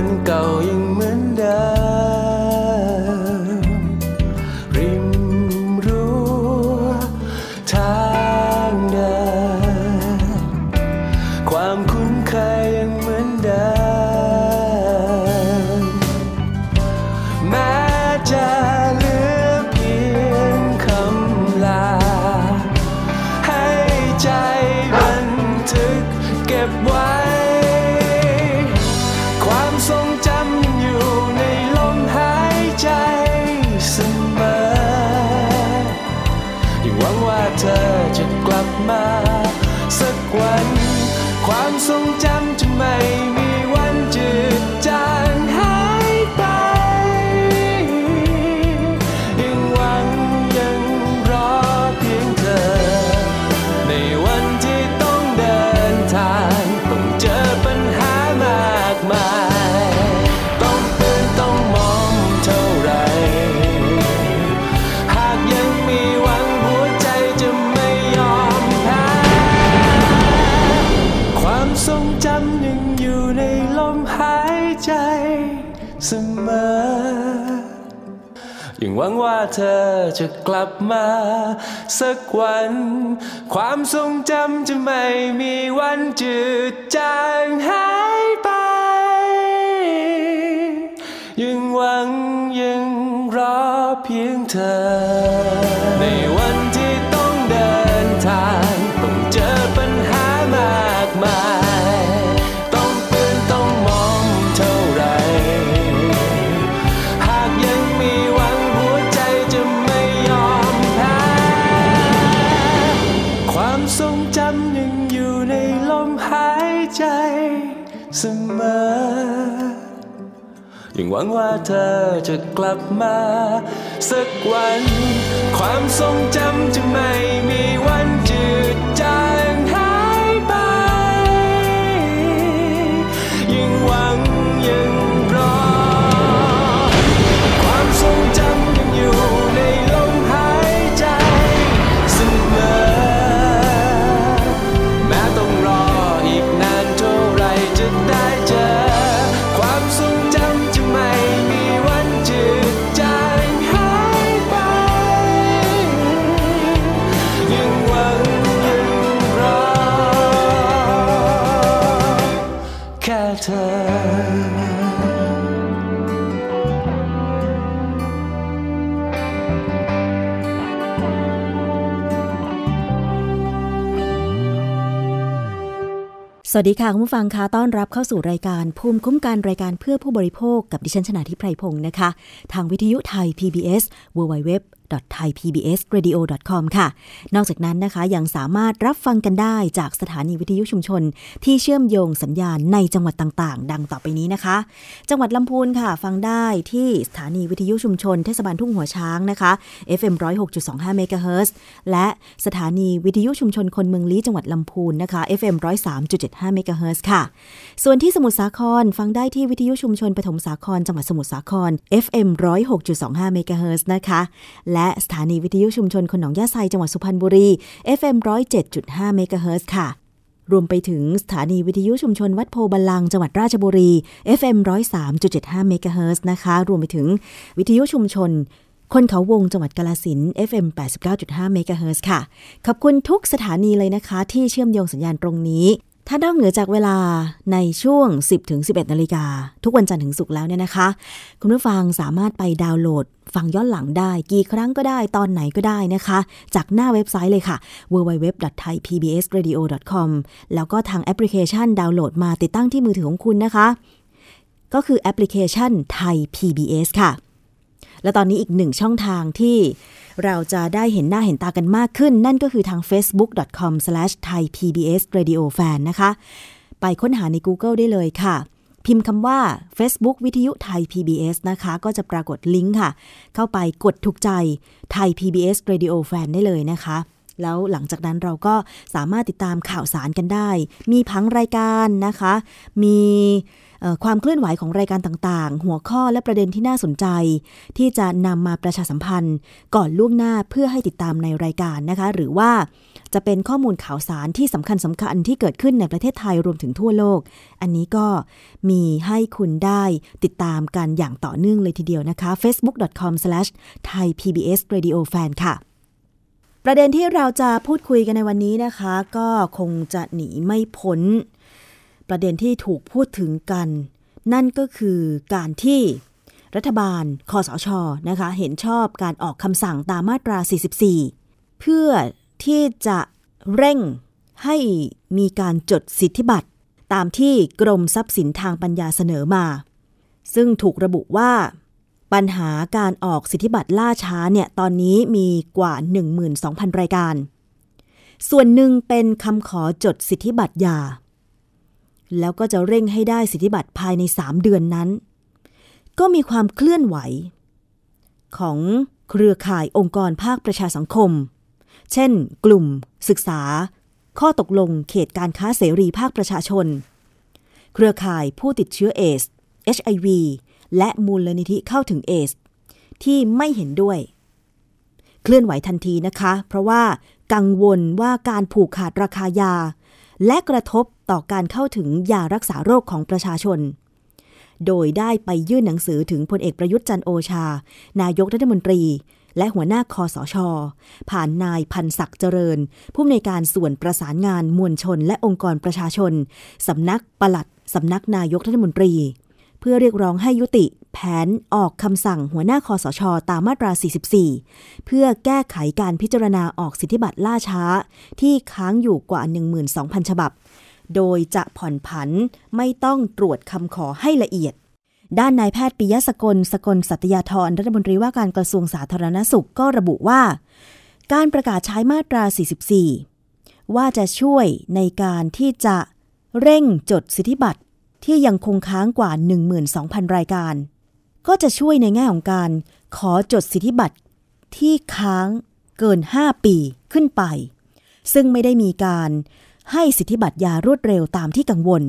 bên cầu yên เธอจะกลับมา สักวัน ความทรงจำจะไม่มีวันจืดจางหายไป ยังหวังยังรอเพียงเธอ ยังหวังว่าเธอจะกลับมา สักวัน ความทรงจำจะไม่มีวัน สวัสดีค่ะ คุณผู้ฟังคะต้อนรับเข้าสู่รายการภูมิคุ้มกันรายการเพื่อผู้บริโภคกับดิฉันชนาทิพไพรพงศ์นะคะ ทางวิทยุไทย PBS w w w www.thaipbsradio.com ค่ะ นอกจากนั้นนะคะยังสามารถรับฟังกันได้จากสถานีวิทยุชุมชน ที่เชื่อมโยงสัญญาณในจังหวัดต่างๆ ดังต่อไปนี้นะคะ จังหวัดลำพูนค่ะ ฟังได้ที่สถานีวิทยุชุมชนเทศบาลทุ่งหัวช้างนะคะ FM 106.25เมกะเฮิรตซ์และสถานีวิทยุชุมชนคนเมืองลี้จังหวัดลำพูนนะคะ FM 103.75เมกะเฮิรตซ์ค่ะ ส่วนที่สมุทรสาครฟังได้ที่วิทยุชุมชนปฐมสาครจังหวัดสมุทรสาคร FM 106.25เมกะเฮิรตซ์นะคะและสถานีวิทยุชุมชนคนหนองหญ้าไซจังหวัดสุพรรณบุรี FM 107.5เมกะเฮิรตซ์ค่ะ รวมไปถึงสถานีวิทยุชุมชนวัดโพธิ์บัลลังก์จังหวัดราชบุรี FM 103.75เมกะเฮิรตซ์นะคะ รวมไปถึงวิทยุชุมชนคนเขาวงจังหวัดกาลสิน FM 89.5เมกะเฮิรตซ์ค่ะ ขอบคุณทุกสถานีเลยนะคะ ที่เชื่อมโยงสัญญาณตรงนี้ ถ้านอกเหนือจากเวลาในช่วง 10ถึง11 นาฬิกา ทุกวันจันทร์ถึงศุกร์แล้วเนี่ยนะคะ คุณผู้ฟังสามารถไปดาวน์โหลด ฟังย้อนหลังได้ กี่ครั้งก็ได้ตอนไหนก็ได้นะคะ จากหน้าเว็บไซต์เลยค่ะ www.thaipbsradio.com แล้วก็ทางแอปพลิเคชันดาวน์โหลดมาติดตั้งที่มือถือของคุณนะคะ ก็คือแอปพลิเคชันไทย PBS ค่ะ และตอนนี้อีกหนึ่งช่องทางที่เราจะได้เห็นหน้าเห็นตากันมากขึ้น นั่นก็คือทาง facebook.com/thaipbsradiofan นะคะ ไปค้นหาใน Google ได้เลยค่ะ พิมพ์คำว่า Facebook วิทยุไทย PBS นะคะ ก็จะปรากฏลิงก์ค่ะ เข้าไปกดถูกใจไทย PBS Radio Fan ได้เลยนะคะ แล้วหลังจากนั้นเราก็สามารถติดตามข่าวสารกันได้ มีพังรายการนะคะ มีความเคลื่อนไหวของรายการต่างๆ หัวข้อและประเด็นที่น่าสนใจ ที่จะนำมาประชาสัมพันธ์ ก่อนล่วงหน้าเพื่อให้ติดตามในรายการนะคะ หรือว่าจะเป็นข้อมูลข่าวสารที่สำคัญสำคัญที่เกิดขึ้นในประเทศไทยรวมถึงทั่วโลก อันนี้ก็มีให้คุณได้ติดตามกันอย่างต่อเนื่องเลยทีเดียวนะคะ facebook.com/thaipbsradiofan ค่ะ ประเด็นที่เราจะพูดคุยกันในวันนี้นะคะ ก็คงจะหนีไม่พ้น ประเด็นที่ถูกพูดถึงกัน นั่นก็คือการที่รัฐบาลคอสชนะคะ เห็นชอบการออกคำสั่งตามมาตรา 44 เพื่อที่จะเร่งให้มีการจดสิทธิบัตร ตามที่กรมทรัพย์สินทางปัญญาเสนอมา ซึ่งถูกระบุว่า ปัญหาการออกสิทธิบัตรล่าช้าเนี่ยตอนนี้มีกว่า 12,000 รายการ ส่วนหนึ่งเป็นคำขอจดสิทธิบัตรยา แล้วก็จะเร่งให้ได้สิทธิบัตรภายใน 3 เดือนนั้น ก็มีความเคลื่อนไหว ของเครือข่ายองค์กรภาคประชาสังคม เช่น กลุ่ม ศึกษา ข้อตกลงเขตการค้าเสรีภาคประชาชน เครือข่ายผู้ติดเชื้อเอส HIV และมูลนิธิเข้าถึงเอส ที่ไม่เห็นด้วย เคลื่อนไหวทันทีนะคะ เพราะว่ากังวลว่าการผูกขาดราคายา และกระทบต่อการเข้าถึงยารักษาโรคของประชาชน โดยได้ไปยื่นหนังสือถึงพลเอกประยุทธ์จันโอชา นายกรัฐมนตรี และหัวหน้าคอสชผ่านนายพันศักดิ์เจริญ ผู้อำนวยการส่วนประสานงานมวลชน และองค์กรประชาชนสำนักปลัดสำนักนายกรัฐมนตรี เพื่อเรียกร้องให้ยุติแผนออกคำสั่งหัวหน้าคอสช ตามมาตรา 44 เพื่อแก้ไขการพิจารณาออกสิทธิบัตรล่าช้า ที่ค้างอยู่กว่า 12,000 ฉบับ โดยจะผ่อนผันไม่ต้องตรวจคำขอให้ละเอียด ด้านนายแพทย์ปิยะสกล สกลสัตยาธรรัฐมนตรีว่าการกระทรวงสาธารณสุขก็ระบุว่า การประกาศใช้มาตรา 44 ว่าจะช่วยในการที่จะเร่งจดสิทธิบัตร ที่ยังคงค้างกว่า 12,000 รายการ ก็จะช่วยในแง่ของการขอจดสิทธิบัตรที่ค้างเกิน 5 ปีขึ้นไป ซึ่งไม่ได้มีการให้สิทธิบัตรยารวดเร็วตามที่กังวล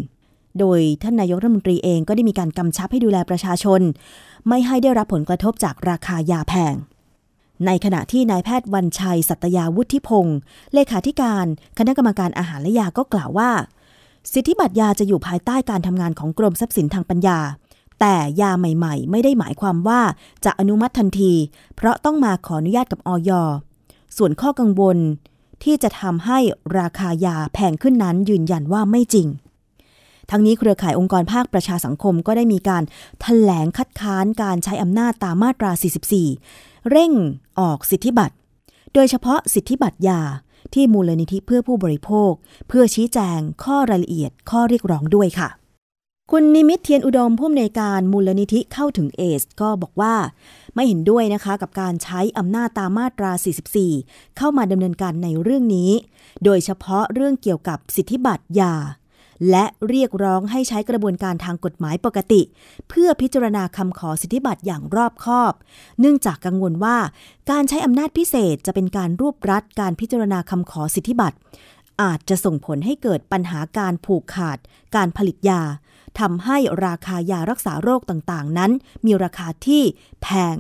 โดยท่านนายกรัฐมนตรีเองก็ได้มีการกำชับให้ดูแลประชาชน ไม่ให้ได้รับผลกระทบจากราคายาแพง ในขณะที่นายแพทย์วันชัย สัตยาวุฒิพงศ์เลขาธิการ คณะกรรมการอาหารและยาก็กล่าวว่า สิทธิบัตรยาจะอยู่ภายใต้การทำงานของกรมทรัพย์สินทางปัญญา แต่ยาใหม่ๆ ไม่ได้หมายความว่าจะอนุมัติทันที เพราะต้องมาขออนุญาตกับออยส่วนข้อกังวลที่จะทำให้ราคายาแพงขึ้นนั้นยืนยันว่าไม่จริง ทั้งนี้เครือข่ายองค์กรภาคประชาสังคมก็ได้มีการถแถลงคัดค้านการใช้อำนาจตามมาตรา 44 เร่งออกสิทธิบัตร โดยเฉพาะสิทธิบัตรยา ที่มูลนิธิเพื่อผู้บริโภค เพื่อชี้แจงข้อรายละเอียดข้อเรียกร้องด้วยค่ะ คุณนิมิตเทียนอุดมผู้อำนวยการมูลนิธิเข้าถึงเอส ก็บอกว่า ไม่เห็นด้วยนะคะกับการใช้อำนาจตามมาตรา 44 เข้ามาดำเนินการในเรื่องนี้ โดยเฉพาะเรื่องเกี่ยวกับสิทธิบัตรยา และเรียกร้องให้ใช้กระบวนการทางกฎหมายปกติ เพื่อพิจารณาคำขอสิทธิบัตรอย่างรอบคอบ เนื่องจากกังวลว่า การใช้อำนาจพิเศษจะเป็นการรวบรัดการพิจารณาคำขอสิทธิบัตรอาจจะส่งผลให้เกิดปัญหาการผูกขาด การผลิตยาทำให้ราคายารักษาโรคต่างๆ นั้น มีราคาที่แพง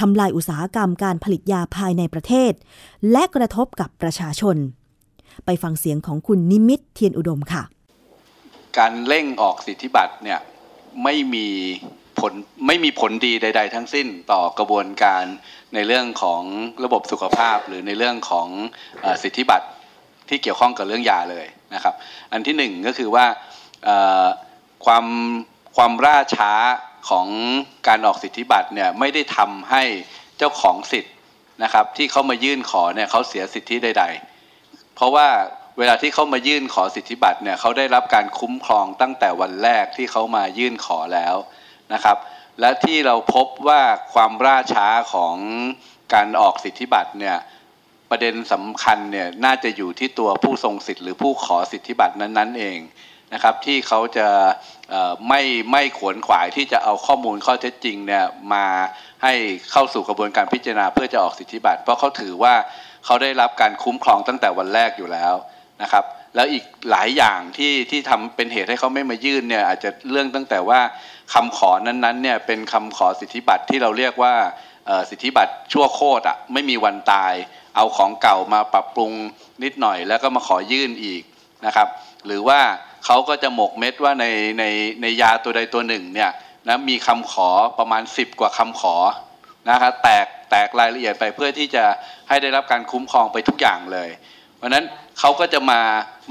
ทำลายอุตสาหกรรมการผลิตยาภายในประเทศ และกระทบกับประชาชน ไปฟังเสียงของคุณนิมิตเทียนอุดมค่ะ การเร่งออกสิทธิบัตรเนี่ยไม่มีผลไม่มีผลดีใด ๆ ทั้งสิ้นต่อกระบวนการในเรื่องของระบบสุขภาพ หรือในเรื่องของอสิทธิบัตรที่เกี่ยวข้องกับเรื่องยาเลยนะครับ อันที่หนึ่งก็คือว่าความความล่าช้าของการออกสิทธิบัตรเนี่ยไม่ได้ทำให้เจ้าของสิทธิ์นะครับ ที่เขามายื่นขอเนี่ยเขาเสียสิทธิใด ๆ เพราะว่า เวลาที่เขามายื่นขอสิทธิบัตรเนี่ยเขาได้รับการคุ้มครองตั้งแต่วันแรกที่เขามายื่นขอแล้วนะครับ และที่เราพบว่าความล่าช้าของการออกสิทธิบัตรเนี่ยประเด็นสำคัญเนี่ยน่าจะอยู่ที่ตัวผู้ทรงสิทธิ์หรือผู้ขอสิทธิบัตรนั้นๆเองนะครับ ที่เขาจะไม่ไม่ขวนขวายที่จะเอาข้อมูลข้อเท็จจริงเนี่ยมาให้เข้าสู่กระบวนการพิจารณาเพื่อจะออกสิทธิบัตรเพราะเขาถือว่าเขาได้รับการคุ้มครองตั้งแต่วันแรกอยู่แล้ว นะครับแล้วอีกหลายอย่างที่ที่ทำเป็นเหตุให้เขาไม่มายื่นเนี่ยอาจจะเรื่องตั้งแต่ว่าคำขอนั้นๆเนี่ยเป็นคำขอสิทธิบัตรที่เราเรียกว่าสิทธิบัตรชั่วโคตรอะไม่มีวันตาย เอาของเก่ามาปรับปรุงนิดหน่อย แล้วก็มาขอยื่นอีกนะครับ หรือว่าเขาก็จะหมกเม็ดว่าในในในยาตัวใดตัวหนึ่งเนี่ยนะมีคำขอประมาณ 10 กว่าคำขอนะครับแตกแตกรายละเอียดไปเพื่อที่จะให้ได้รับการคุ้มครองไปทุกอย่างเลย เพราะนั้น เขาก็จะมา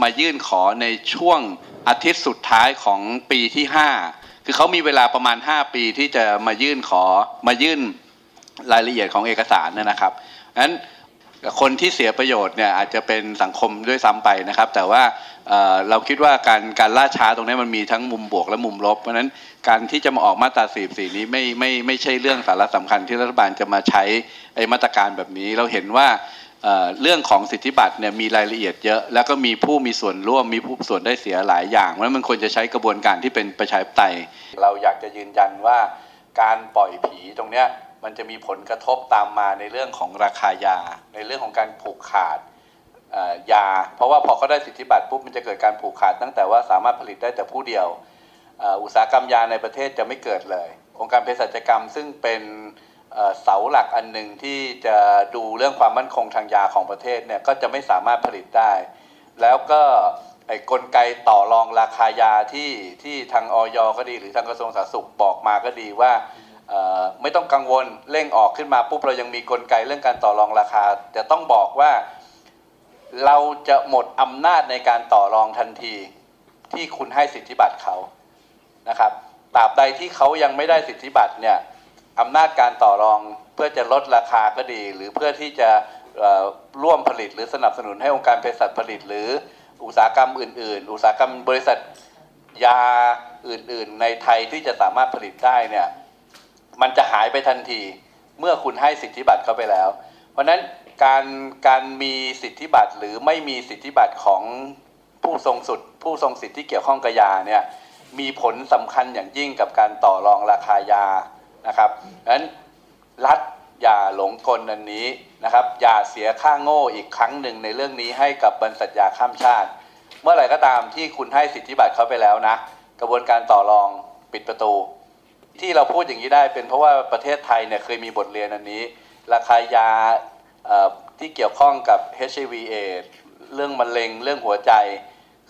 มายื่นขอในช่วงอาทิตย์สุดท้ายของปีที่ 5 คือเขามีเวลาประมาณ 5 ปีที่จะมายื่นขอมายื่นรายละเอียดของเอกสารนะครับนั้นคนที่เสียประโยชน์เนี่ยอาจจะเป็นสังคมด้วยซ้ำไปนะครับ แต่ว่าเราคิดว่าการการล่าช้าตรงนี้มันมีทั้งมุมบวกและมุมลบ เพราะฉะนั้นการที่จะมาออกมาตราสีสีนี้ไม่ไม่ไม่ใช่เรื่องสาระสำคัญที่รัฐบาลจะมาใช้ไอ้มาตรการแบบนี้ เราเห็นว่า เรื่องของสิทธิบัตรเนี่ยมีรายละเอียดเยอะ แล้วก็มีผู้มีส่วนร่วมมีผู้ส่วนได้เสียหลายอย่างเพราะนั้นมันควรจะใช้กระบวนการที่เป็นประชาธิปไตย เราอยากจะยืนยันว่าการปล่อยผีตรงเนี้ยมันจะมีผลกระทบตามมาในเรื่องของราคายา ในเรื่องของการผูกขาดยา เพราะว่าพอเขาได้สิทธิบัตรปุ๊บมันจะเกิดการผูกขาด ตั้งแต่ว่าสามารถผลิตได้แต่ผู้เดียว อุตสาหกรรมยาในประเทศจะไม่เกิดเลย องค์การเภสัชกรรมซึ่งเป็น เสาหลักอันหนึ่งที่จะดูเรื่องความมั่นคงทางยาของประเทศเนี่ยก็จะไม่สามารถผลิตได้ แล้วก็ไอ้กลไกต่อรองราคายาที่ที่ทางออยก็ดี หรือทางกระทรวงสาธารณสุขบอกมาก็ดีว่าไม่ต้องกังวลเร่งออกขึ้นมาปุ๊บเรายังมีกลไกเรื่องการต่อรองราคา จะต้องบอกว่าเราจะหมดอำนาจในการต่อรองทันทีที่คุณให้สิทธิบัตรเขานะครับตราบใดที่เขายังไม่ได้สิทธิบัตรเนี่ย อำนาจการต่อรองเพื่อจะลดราคาก็ดี หรือเพื่อที่จะร่วมผลิตหรือสนับสนุนให้องค์การเภสัชผลิต หรืออุตสาหกรรมอื่น ๆ อุตสาหกรรมบริษัทยาอื่น ๆ ในไทยที่จะสามารถผลิตได้เนี่ยมันจะหายไปทันทีเมื่อคุณให้สิทธิบัตรเขาไปแล้ว เพราะนั้นการการมีสิทธิบัตรหรือไม่มีสิทธิบัตรของผู้ทรงสุด ผู้ทรงสิทธิที่เกี่ยวข้องกับยาเนี่ยมีผลสำคัญอย่างยิ่งกับการต่อรองราคายา นะครับดังนั้นรัฐอย่าหลงกลอันนี้นะครับ อย่าเสียค่าโง่อีกครั้งหนึ่งในเรื่องนี้ให้กับบรรษัทยาข้ามชาติ เมื่อไหร่ก็ตามที่คุณให้สิทธิบัตรเขาไปแล้วนะ กระบวนการต่อรองปิดประตู ที่เราพูดอย่างนี้ได้เป็นเพราะว่าประเทศไทยเนี่ยเคยมีบทเรียนอันนี้ ราคายาที่เกี่ยวข้องกับ HIV a เรื่องมะเร็งเรื่องหัวใจ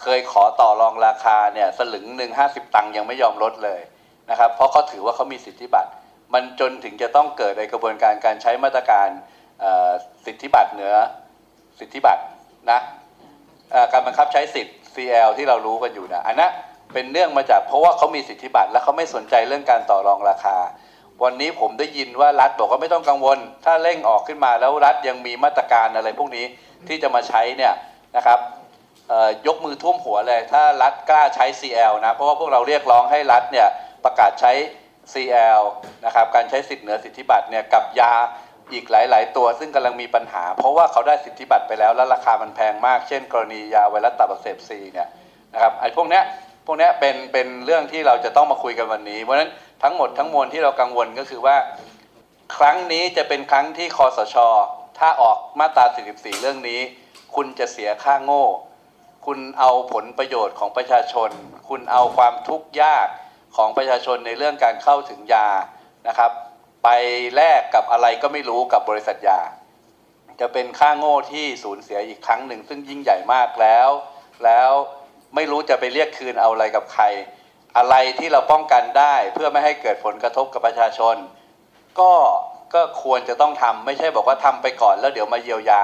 เคยขอต่อรองราคาเนี่ยสลึงหนึ่งห้าสิบตังค์ยังไม่ยอมลดเลยนะครับ เพราะเขาถือว่าเขามีสิทธิบัตร มันจนถึงจะต้องเกิดในกระบวนการการใช้มาตรการสิทธิบัตรเหนือสิทธิบัตรนะการบังคับใช้สิทธิ์ CL ที่เรารู้กันอยู่นะอันนั้นเป็นเรื่องมาจากเพราะว่าเขามีสิทธิบัตรและเขาไม่สนใจเรื่องการต่อรองราคา วันนี้ผมได้ยินว่ารัฐบอกว่าไม่ต้องกังวล ถ้าเร่งออกขึ้นมาแล้วรัฐยังมีมาตรการอะไรพวกนี้ที่จะมาใช้เนี่ยนะครับยกมือท่วมหัวเลย ถ้ารัฐกล้าใช้ CL นะเพราะว่าพวกเราเรียกร้องให้รัฐเนี่ยประกาศใช้ CL นะครับการใช้สิทธิเหนือสิทธิบัตรเนี่ยกับยาอีกหลาย ๆ ตัวซึ่งกำลังมีปัญหา เพราะว่าเขาได้สิทธิบัตรไปแล้วแล้วราคามันแพงมาก เช่น กรณียาไวรัสตับอักเสบซีเนี่ยนะครับไอ้พวกเนี้ยพวกเนี้ยเป็นเป็นเรื่องที่เราจะต้องมาคุยกันวันนี้ เพราะฉะนั้นทั้งหมดทั้งมวลที่เรากังวลก็คือว่า ครั้งนี้จะเป็นครั้งที่คอสช ถ้าออกมาตรา 44 เรื่องนี้ คุณจะเสียค่าโง่ คุณเอาผลประโยชน์ของประชาชน คุณเอาความทุกข์ยาก ของประชาชนในเรื่องการเข้าถึงยานะครับ ไปแลกกับอะไรก็ไม่รู้กับบริษัทยา จะเป็นค่าโง่ที่สูญเสียอีกครั้งหนึ่ง ซึ่งยิ่งใหญ่มากแล้ว แล้วไม่รู้จะไปเรียกคืนเอาอะไรกับใคร อะไรที่เราป้องกันได้เพื่อไม่ให้เกิดผลกระทบกับประชาชน ก็ก็ควรจะต้องทำไม่ใช่บอกว่าทำไปก่อนแล้วเดี๋ยวมาเยียวยา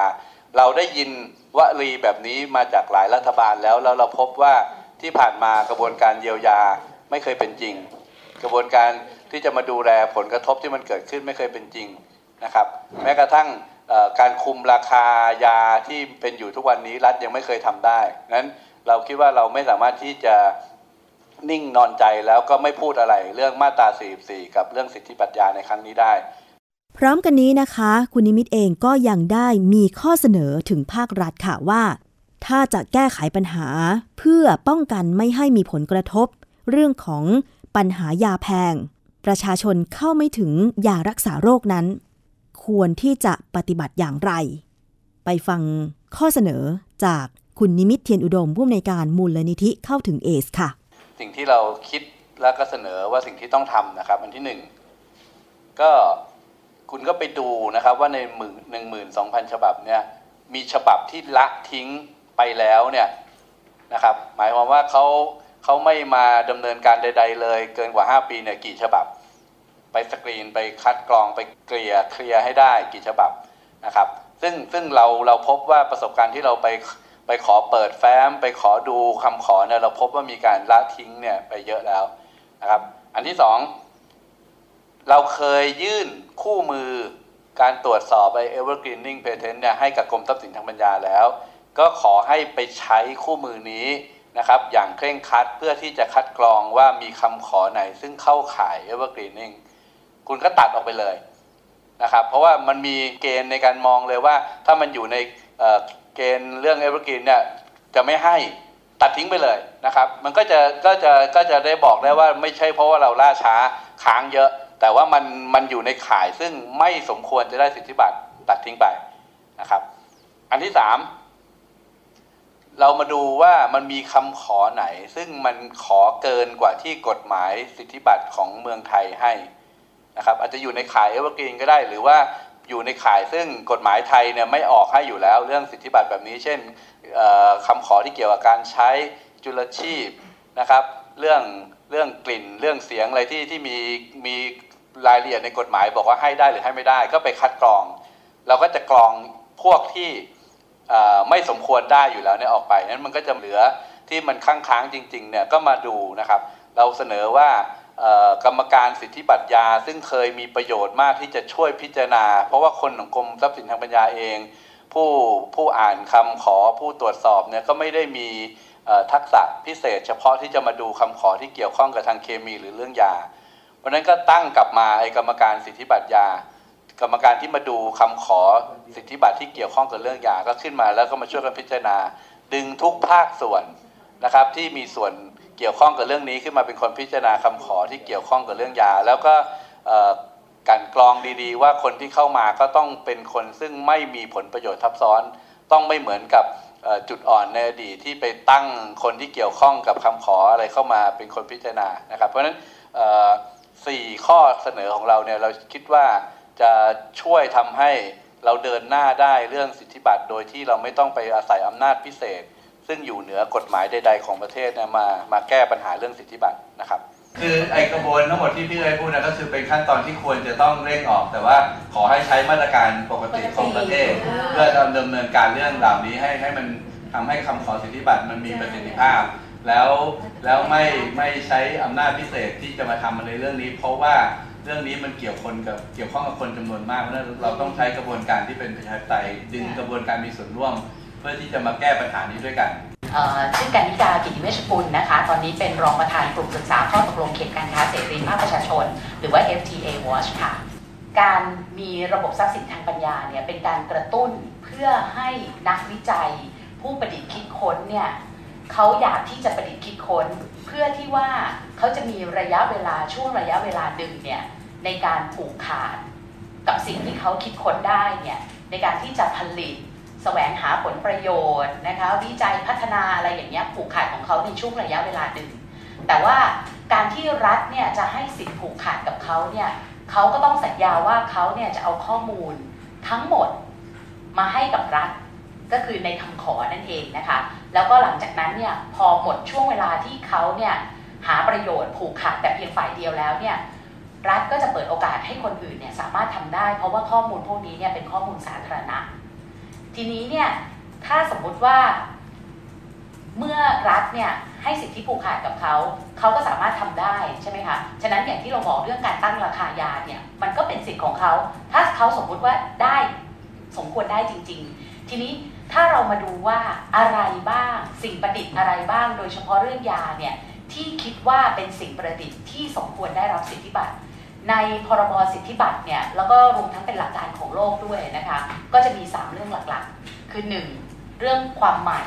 เราได้ยินวลีแบบนี้มาจากหลายรัฐบาลแล้วแล้วเราพบว่าที่ผ่านมากระบวนการเยียวยา ไม่เคยเป็นจริง กระบวนการที่จะมาดูแลผลกระทบที่มันเกิดขึ้นไม่เคยเป็นจริงนะครับ แม้กระทั่งการคุมราคายาที่เป็นอยู่ทุกวันนี้รัฐยังไม่เคยทำได้นั้นเราคิดว่าเราไม่สามารถที่จะนิ่งนอนใจแล้วก็ไม่พูดอะไรเรื่องมาตรา 44 กับเรื่องสิทธิปัญญาในครั้งนี้ได้ พร้อมกันนี้นะคะ คุณนิมิตเองก็ยังได้มีข้อเสนอถึงภาครัฐค่ะว่า ถ้าจะแก้ไขปัญหาเพื่อป้องกันไม่ให้มีผลกระทบ เรื่องของปัญหายาแพง ประชาชนเข้าไม่ถึงยารักษาโรคนั้น ควรที่จะปฏิบัติอย่างไร ไปฟังข้อเสนอจากคุณนิมิตเทียนอุดมผู้อำนวยการมูลนิธิเข้าถึงเอสค่ะ สิ่งที่เราคิดแล้วก็เสนอว่าสิ่งที่ต้องทำนะครับ อันที่หนึ่งก็คุณก็ไปดูนะครับว่าในหมื่นหนึ่งหมื่นสองพันฉบับเนี่ยมีฉบับที่ละทิ้งไปแล้วเนี่ยนะครับ หมายความว่าเขา เขาไม่มาดำเนินการใด ๆ เลย เกินกว่า 5 ปีเนี่ยกี่ฉบับ ไปสกรีนไปคัดกรองไปเกลี่ยเคลียร์ให้ได้กี่ฉบับนะครับ ซึ่งซึ่งเราเราพบว่าประสบการณ์ที่เราไปไปขอเปิดแฟ้ม ไปขอดูคำขอเนี่ยเราพบว่ามีการละทิ้งเนี่ยไปเยอะแล้วนะครับ อันที่สองเราเคยยื่นคู่มือการตรวจสอบไอ evergreening patent เนี่ยให้กับกรมทรัพย์สินทางปัญญาแล้ว ก็ขอให้ไปใช้คู่มือนี้ นะครับอย่างเคร่งครัดเพื่อที่จะคัดกรองว่ามีคำขอไหน ซึ่งเข้าข่าย evergreening คุณก็ตัดออกไปเลยนะครับเพราะว่ามันมีเกณฑ์ในการมองเลยว่า ถ้ามันอยู่ในเกณฑ์เรื่อง evergreen เนี่ยจะไม่ให้ตัดทิ้งไปเลยนะครับ มันก็จะก็จะก็จะได้บอกได้ว่าไม่ใช่เพราะว่าเราล่าช้าค้างเยอะ แต่ว่ามันมันอยู่ในข่ายซึ่งไม่สมควรจะได้สิทธิบัตรตัดทิ้งไปนะครับ อันที่สาม เรามาดูว่ามันมีคำขอไหน ซึ่งมันขอเกินกว่าที่กฎหมายสิทธิบัตรของเมืองไทยให้นะครับอาจจะอยู่ในข่ายเอเวอร์กรีนก็ได้ หรือว่าอยู่ในข่ายซึ่งกฎหมายไทยเนี่ยไม่ออกให้อยู่แล้วเรื่องสิทธิบัตรแบบนี้ เช่นคำขอที่เกี่ยวกับการใช้จุลชีพนะครับ เรื่องเรื่องกลิ่นเรื่องเสียงอะไรที่ที่มีมีรายละเอียดในกฎหมายบอกว่าให้ได้หรือให้ไม่ได้ ก็ไปคัดกรอง เราก็จะกรองพวกที่ ไม่สมควรได้อยู่แล้วเนี่ยออกไปนั้นมันก็จะเหลือที่มันค้างค้างจริงๆเนี่ยก็มาดูนะครับ เราเสนอว่ากรรมการสิทธิบัตรยา ซึ่งเคยมีประโยชน์มากที่จะช่วยพิจารณา เพราะว่าคนของกรมทรัพย์สินทางปัญญาเอง ผู้ผู้อ่านคำขอผู้ตรวจสอบเนี่ยก็ไม่ได้มีทักษะพิเศษ เฉพาะที่จะมาดูคำขอที่เกี่ยวข้องกับทางเคมีหรือเรื่องยา เพราะนั้นก็ตั้งกลับมาไอ้กรรมการสิทธิบัตรยา กรรมการที่มาดูคำขอสิทธิบัตรที่เกี่ยวข้องกับเรื่องยาก็ขึ้นมาแล้วก็มาช่วยกันพิจารณา ดึงทุกภาคส่วนนะครับที่มีส่วนเกี่ยวข้องกับเรื่องนี้ขึ้นมาเป็นคนพิจารณาคำขอที่เกี่ยวข้องกับเรื่องยา แล้วก็การกรองดีๆ ว่าคนที่เข้ามาก็ต้องเป็นคนซึ่งไม่มีผลประโยชน์ทับซ้อน ต้องไม่เหมือนกับจุดอ่อนในอดีตที่ไปตั้งคนที่เกี่ยวข้องกับคำขออะไรเข้ามาเป็นคนพิจารณานะครับ เพราะฉะนั้นสี่ข้อเสนอของเราเนี่ยเราคิดว่า จะช่วยทำให้เราเดินหน้าได้เรื่องสิทธิบัตรโดยที่เราไม่ต้องไปอาศัยอำนาจพิเศษ ซึ่งอยู่เหนือกฎหมายใด ๆ ของประเทศเนี่ยมามาแก้ปัญหาเรื่องสิทธิบัตรนะครับ คือไอกระบวนทั้งหมดที่พี่เคยพูดนะก็คือเป็นขั้นตอนที่ควรจะต้องเร่งออกแต่ว่าขอให้ใช้มาตรการปกติของประเทศ เพื่อดำเนินการเรื่องเหล่านี้ให้ให้มันทำให้คำขอสิทธิบัตรมันมีประสิทธิภาพ แล้วแล้วไม่ไม่ใช้อำนาจพิเศษที่จะมาทำในเรื่องนี้ เพราะว่า เรื่องนี้มันเกี่ยวคนกับเกี่ยวข้องกับคนจำนวนมากเพราะนั้นเราต้องใช้กระบวนการที่เป็นประชาธิปไตยดึงกระบวนการมีส่วนร่วม เพื่อที่จะมาแก้ปัญหานี้ด้วยกันชื่อกันนิกากิติเวชกุลนะคะ ตอนนี้เป็นรองประธานกลุ่มศึกษาข้อตกลงเขตการค้าเสรีภาคประชาชน หรือว่า FTA Watch ค่ะ การมีระบบทรัพย์สินทางปัญญาเนี่ยเป็นการกระตุ้นเพื่อให้นักวิจัย ผู้ประดิษฐ์คิดค้นเนี่ยเขาอยากที่จะประดิษฐ์คิดค้น เพื่อที่ว่าเขาจะมีระยะเวลาช่วงระยะเวลาหนึ่งเนี่ย ในการผูกขาด กับสิ่งที่เขาคิดค้นได้เนี่ยในการที่จะผลิตแสวงหาผลประโยชน์นะคะวิจัยพัฒนาอะไรอย่างเงี้ยผูกขาดของเขาในช่วงระยะเวลาหนึ่งแต่ว่าการที่รัฐเนี่ยจะให้สิทธิผูกขาดกับเขาเนี่ยเขาก็ต้องสัญญาว่าเขาเนี่ยจะเอาข้อมูลทั้งหมดมาให้กับรัฐก็คือในคำขอนั่นเองนะคะ แล้วก็หลังจากนั้นเนี่ยพอหมดช่วงเวลาที่เขาเนี่ยหาประโยชน์ผูกขาดแต่เพียงฝ่ายเดียวแล้วเนี่ย รัฐก็จะเปิดโอกาสให้คนอื่นเนี่ยสามารถทำได้ เพราะว่าข้อมูลพวกนี้เนี่ยเป็นข้อมูลสาธารณะ ทีนี้เนี่ยถ้าสมมุติว่าเมื่อรัฐเนี่ยให้สิทธิผูกขาดกับเขาเขาก็สามารถทำได้ใช่ไหมคะ ฉะนั้นอย่างที่เราบอกเรื่องการตั้งราคายาเนี่ยมันก็เป็นสิทธิ์ของเขา ถ้าเขาสมมุติว่าได้สมควรได้จริง ๆ ทีนี้ถ้าเรามาดูว่าอะไรบ้าง สิ่งประดิษฐ์อะไรบ้าง โดยเฉพาะเรื่องยาเนี่ยที่คิดว่าเป็นสิ่งประดิษฐ์ที่สมควรได้รับสิทธิบัตร ในพรบสิทธิบัตรเนี่ยแล้วก็รวมทั้งเป็นหลักการของโลกด้วยนะคะก็จะมี 3 เรื่องหลักๆ คือ 1. เรื่องความใหม่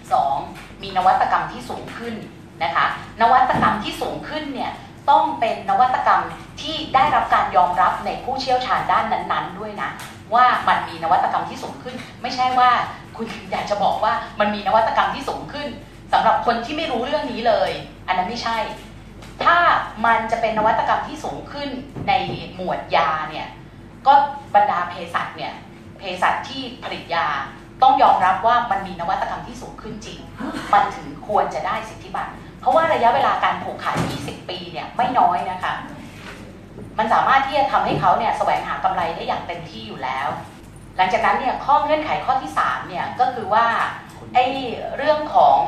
2. มีนวัตกรรมที่สูงขึ้นนะคะนวัตกรรมที่สูงขึ้นเนี่ยต้องเป็นนวัตกรรมที่ได้รับการยอมรับในผู้เชี่ยวชาญด้านนั้นๆ ด้วยนะ ว่ามันมีนวัตกรรมที่สูงขึ้น ไม่ใช่ว่าคุณอยากจะบอกว่ามันมีนวัตกรรมที่สูงขึ้นสำหรับคนที่ไม่รู้เรื่องนี้เลย อันนั้นไม่ใช่ ถ้ามันจะเป็นนวัตกรรมที่สูงขึ้นในหมวดยาเนี่ยก็บรรดาเภสัชเนี่ยเภสัชที่ผลิตยาต้องยอมรับว่ามันมีนวัตกรรมที่สูงขึ้นจริง มันถึงควรจะได้สิทธิบัตร เพราะว่าระยะเวลาการผูกขาด20 ปีเนี่ยไม่น้อยนะคะ มันสามารถที่จะทำให้เขาเนี่ยแสวงหากำไรได้อย่างเต็มที่อยู่แล้ว หลังจากนั้นเนี่ยข้อเงื่อนไขข้อที่3เนี่ยก็คือว่าไอ้เรื่องของ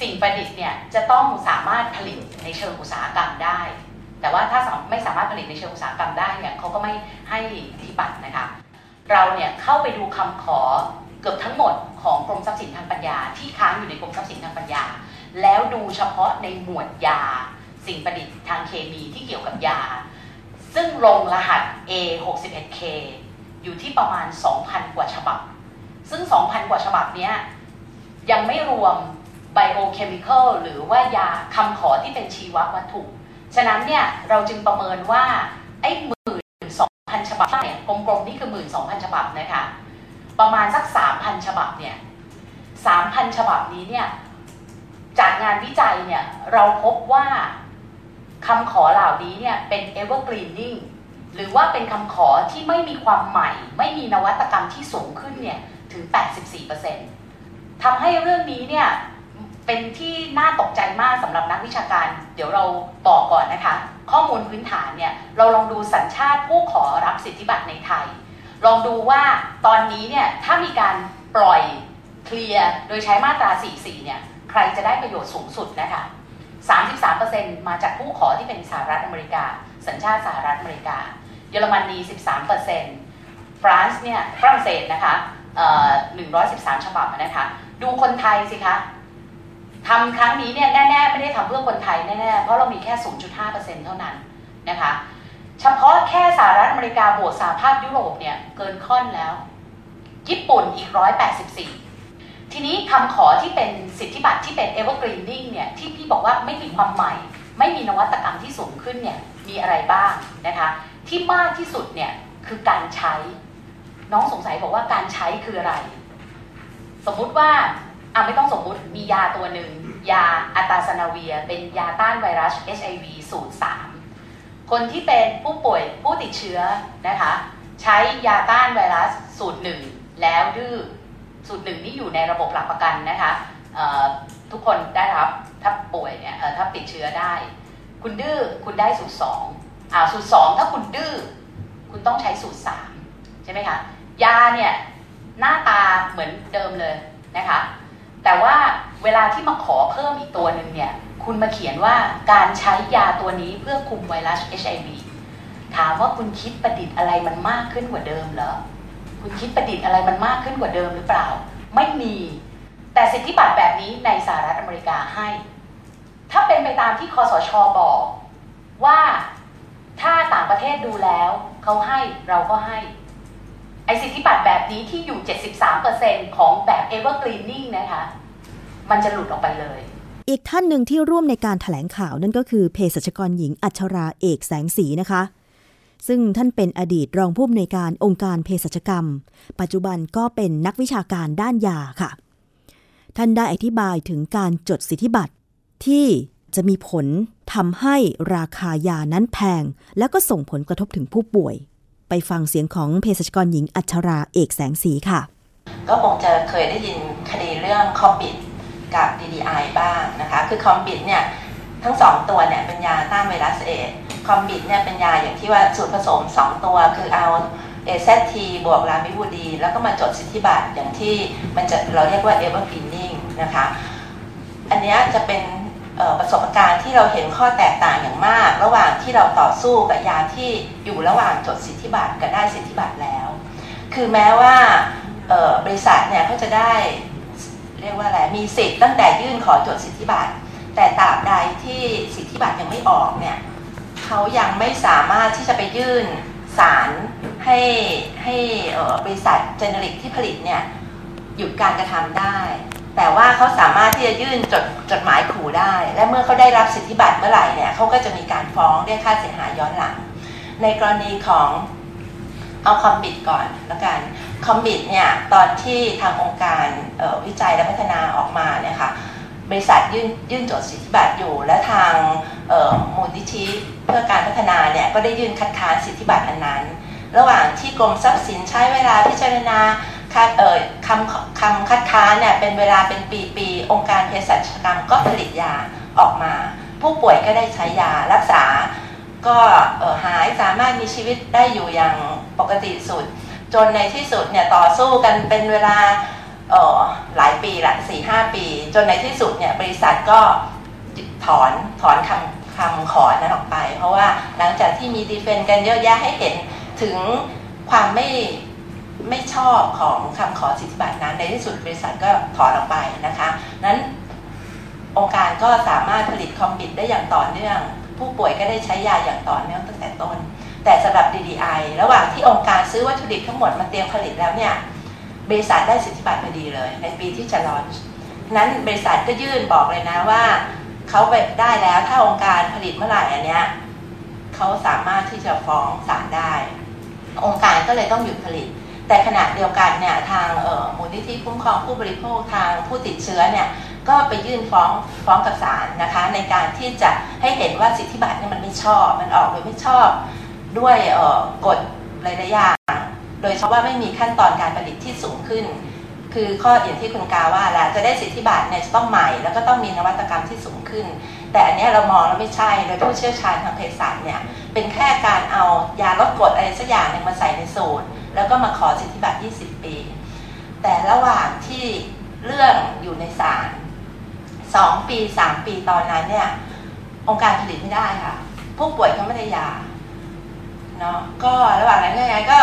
สิ่งประดิษฐ์เนี่ยจะต้องสามารถผลิตในเชิงอุตสาหกรรมได้ แต่ว่าถ้าไม่สามารถผลิตในเชิงอุตสาหกรรมได้เนี่ยเขาก็ไม่ให้ทธิบัตรนะคะ เราเนี่ยเข้าไปดูคำขอเกือบทั้งหมดของกรมทรัพย์สินทางปัญญา ที่ค้างอยู่ในกรมทรัพย์สินทางปัญญา แล้วดูเฉพาะในหมวดยา สิ่งประดิษฐ์ทางเคมีที่เกี่ยวกับยา ซึ่งลงรหัส A61K อยู่ที่ประมาณ 2,000 กว่าฉบับ ซึ่ง 2,000 กว่าฉบับเนี้ยยังไม่รวม biochemical หรือว่ายาคำขอที่เป็นชีววัตถุ ฉะนั้นเนี่ยเราจึงประเมินว่าไอ้หมื่นสองพันฉบับเนี่ยกลมๆนี่คือหมื่นสองพันฉบับนะคะประมาณสักสามพันฉบับเนี่ยสามพันฉบับนี้เนี่ยจากงานวิจัยเนี่ยเราพบว่าคำขอเหล่านี้เนี่ยเป็น evergreening หรือว่าเป็นคำขอที่ไม่มีความใหม่ ไม่มีนวัตกรรมที่สูงขึ้นเนี่ยถึง 84%ทำให้เรื่องนี้เนี่ย เป็นที่น่าตกใจมากสำหรับนักวิชาการ เดี๋ยวเราบอกก่อนนะคะ ข้อมูลพื้นฐานเนี่ยเราลองดูสัญชาติผู้ขอรับสิทธิบัตรในไทย ลองดูว่าตอนนี้เนี่ยถ้ามีการปล่อยเคลียร์โดยใช้มาตรา 44 เนี่ยใครจะได้ประโยชน์สูงสุดนะคะ 33%มาจากผู้ขอที่เป็นสหรัฐอเมริกา สัญชาติสหรัฐอเมริกา เยอรมนี 13%ฟรานซ์เนี่ยฝรั่งเศสนะคะ113 ฉบับนะคะ ดูคนไทยสิคะ ทำครั้งนี้เนี่ยแน่ๆไม่ได้ทำเพื่อคนไทยแน่ๆเพราะเรามีแค่ 0.5%เท่านั้นนะคะเฉพาะแค่สหรัฐอเมริกาบวกสหภาพยุโรปเนี่ยเกินค่อนแล้ว ญี่ปุ่นอีก 184 ทีนี้คำขอที่เป็นสิทธิบัตรที่เป็น evergreening เนี่ยที่พี่บอกว่าไม่มีความใหม่ ไม่มีนวัตกรรมที่สูงขึ้นเนี่ยมีอะไรบ้างนะคะที่มากที่สุดเนี่ยคือการใช้ น้องสงสัยบอกว่าการใช้คืออะไร สมมุติว่า อะไม่ต้องสมมติมียาตัวหนึ่ง ยาอัตาซานาเวีย เป็นยาต้านไวรัส HIV สูตร3คนที่เป็นผู้ป่วยผู้ติดเชื้อนะคะ ใช้ยาต้านไวรัสสูตรหนึ่งแล้วดื้อสูตรหนึ่งนี่อยู่ในระบบหลักประกันนะคะทุกคนได้รับถ้าป่วยเนี่ยถ้าติดเชื้อได้ คุณดื้อคุณได้สูตรสองอ่าสูตรสองถ้าคุณดื้อคุณต้องใช้สูตรสามใช่ไหมคะยาเนี่ยหน้าตาเหมือนเดิมเลยนะคะ แต่ว่าเวลาที่มาขอเพิ่มอีกตัวหนึ่งเนี่ยคุณมาเขียนว่าการใช้ยาตัวนี้เพื่อคุมไวรัส HIV ถามว่าคุณคิดประดิษฐ์อะไรมันมากขึ้นกว่าเดิมเหรอคุณคิดประดิษฐ์อะไรมันมากขึ้นกว่าเดิมหรือเปล่า ไม่มี แต่สิทธิบัตรแบบนี้ในสหรัฐอเมริกาให้ ถ้าเป็นไปตามที่คอสชบอกว่าถ้าต่างประเทศดูแล้วเขาให้เราก็ให้ ไอสิทธิบัตรแบบนี้ที่อยู่ 73%ของแบบ evergreening นะคะ มันจะหลุดออกไปเลย อีกท่านหนึ่งที่ร่วมในการถแถลงข่าวนั่นก็คือเภสัชกรหญิงอัชราเอกแสงสีนะคะ ซึ่งท่านเป็นอดีตรองผู้อำนวยการองค์การเภสัชกรรม ปัจจุบันก็เป็นนักวิชาการด้านยาค่ะ ท่านได้อธิบายถึงการจดสิทธิบัตรที่จะมีผลทำให้ราคายานั้นแพง แล้วก็ส่งผลกระทบถึงผู้ป่วย ไปฟังเสียงของเภสัชกรหญิงอัชราเอกแสงสีค่ะ ก็คงจะเคยได้ยินคดีเรื่องคอมบิดกับ DDI บ้างนะคะ คือคอมบิดเนี่ยทั้งสองตัวเนี่ยเป็นยาต้านไวรัสเอดคอมบิดเนี่ยเป็นยาอย่างที่ว่าสูตรผสม 2 ตัวคือเอาเอซทีบวกลามิบูดี แล้วก็มาจดสิทธิบัตรอย่างที่มันจะเราเรียกว่าเอเวอร์กรีนนิ่งนะคะ อันนี้จะเป็น ประสบการณ์ที่เราเห็นข้อแตกต่างอย่างมาก ระหว่างที่เราต่อสู้กับยาที่อยู่ระหว่างจดสิทธิบัตรกับได้สิทธิบัตรแล้ว คือแม้ว่าบริษัทเนี่ยเขาจะได้เรียกว่าอะไรมีสิทธิ์ตั้งแต่ยื่นขอจดสิทธิบัตร แต่ตราบใดที่สิทธิบัตรยังไม่ออกเนี่ยเขายังไม่สามารถที่จะไปยื่นสารให้ให้บริษัทเจเนริกที่ผลิตเนี่ยหยุดการกระทำได้ แต่ว่าเขาสามารถที่จะยื่นจดจดหมายขู่ได้ และเมื่อเขาได้รับสิทธิบัตรเมื่อไหร่เนี่ยเขาก็จะมีการฟ้องเรียกค่าเสียหายย้อนหลัง ในกรณีของเอาคอมบิดก่อนแล้วกันคอมบิดเนี่ยตอนที่ทางองค์การวิจัยและพัฒนาออกมาเนี่ยค่ะบริษัทยื่นยื่นจดสิทธิบัตรอยู่ และทางมูลนิธิเพื่อการพัฒนาเนี่ยก็ได้ยื่นคัดค้านสิทธิบัตรอันนั้น ระหว่างที่กรมทรัพย์สินใช้เวลาพิจารณา คำคำคัดค้านเนี่ยเป็นเวลาเป็นปีๆองค์การเภสัชกรรมก็ผลิตยาออกมา ผู้ป่วยก็ได้ใช้ยารักษา ก็หายสามารถมีชีวิตได้อยู่อย่างปกติสุด จนในที่สุดเนี่ยต่อสู้กันเป็นเวลาออหลายปีละสี่ห้าปี จนในที่สุดเนี่ยบริษัทก็ถอนถอนคำคำขอนั้นออกไป เพราะว่าหลังจากที่มีดีเฟนกันเยอะแยะให้เห็นถึงความไม่ ไม่ชอบของคำขอสิทธิบัตรนั้น ในที่สุดบริษัทก็ถอนออกไปนะคะนั้นองค์การก็สามารถผลิตคอมบิดได้อย่างต่อเนื่อง ผู้ป่วยก็ได้ใช้ยาอย่างต่อเนื่องตั้งแต่ต้น แต่สำหรับ DDI ระหว่างที่องค์การซื้อวัตถุดิบทั้งหมดมาเตรียมผลิตแล้วเนี่ยบริษัทได้สิทธิบัตรพอดีเลย ในปีที่จะลอนนั้นบริษัทก็ยื่นบอกเลยนะว่าเขาไปได้แล้วถ้าองค์การผลิตเมื่อไหร่อันเนี้ยเขาสามารถที่จะฟ้องศาลได้ องค์การก็เลยต้องหยุดผลิต แต่ขณะเดียวกันเนี่ยทางมูลนิธิคุ้มครองผู้บริโภคทางผู้ติดเชื้อเนี่ยก็ไปยื่นฟ้องฟ้องกับศาลนะคะ ในการที่จะให้เห็นว่าสิทธิบัตรเนี่ยมันไม่ชอบ มันออกโดยไม่ชอบด้วยกฎหลายๆอย่างโดยเฉพาะว่าไม่มีขั้นตอนการผลิตที่สูงขึ้น คือข้ออย่างที่คุณกาว่าแหละจะได้สิทธิบัตรเนี่ยจะต้องใหม่ แล้วก็ต้องมีนวัตกรรมที่สูงขึ้น แต่อันนี้เรามองแล้วไม่ใช่โดยผู้เชี่ยวชาญทางเภสัชเนี่ยเป็นแค่การเอายาลดกรดอะไรสักอย่างนึงมาใส่ในสูตร แล้วก็มาขอสิทธิบัตร 20 ปี แต่ระหว่างที่เรื่องอยู่ในศาล2 ปี 3 ปีตอนนั้นเนี่ย องค์การผลิตไม่ได้ค่ะ ผู้ป่วยเขาไม่ได้ยาเนาะก็ระหว่างนั้นยังไงก็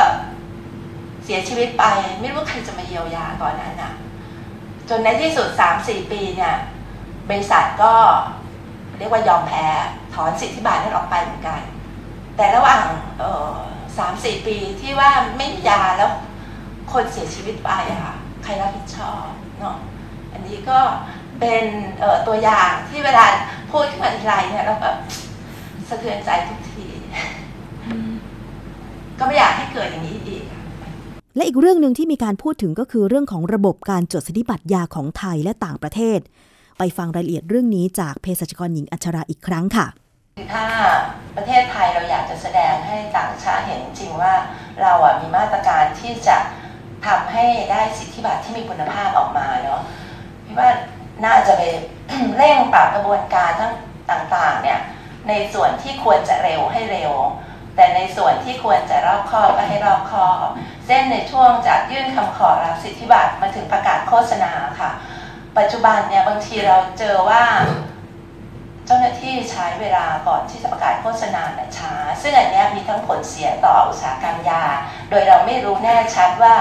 เสียชีวิตไป ไม่รู้ใครจะมาเยียวยาตอนนั้นอะ จนในที่สุดสามสี่ปีเนี่ยบริษัทก็เรียกว่ายอมแพ้ถอนสิทธิบัตรนั้นออกไปเหมือนกัน แต่ระหว่าง สามสี่ปีที่ว่าไม่มียาแล้วคนเสียชีวิตไปอะค่ะใครรับผิดชอบเนาะอันนี้ก็เป็นตัวอย่างที่เวลาพูดขึ้นมาทีไรเนี่ยเราแบบสะเทือนใจทุกทีก็ไม่อยากให้เกิดอย่างนี้อีกและอีกเรื่องหนึ่งที่มีการพูดถึงก็คือเรื่องของระบบการจดสิทธิบัตรยาของไทยและต่างประเทศ ไปฟังรายละเอียดเรื่องนี้จากเภสัชกรหญิงอัชราอีกครั้งค่ะ ถ้าประเทศไทยเราอยากจะแสดงให้ต่างชาติเห็นจริงว่าเราอะมีมาตรการที่จะทำให้ได้สิทธิบัตรที่มีคุณภาพออกมาเนาะพี่ว่าน่าจะไปเร่งปรับกระบวนการทั้งต่างๆเนี่ยในส่วนที่ควรจะเร็วให้เร็ว แต่ในส่วนที่ควรจะรอบคอบก็ให้รอบคอบ เส้นในช่วงจากยื่นคำขอรับสิทธิบัตรมาถึงประกาศโฆษณาค่ะ ปัจจุบันเนี่ยบางทีเราเจอว่า เจ้าหน้าที่ใช้เวลาก่อนที่จะประกาศโฆษณาเนี่ยช้า ซึ่งอันนี้มีทั้งผลเสียต่ออุตสาหกรรมยา โดยเราไม่รู้แน่ชัดว่า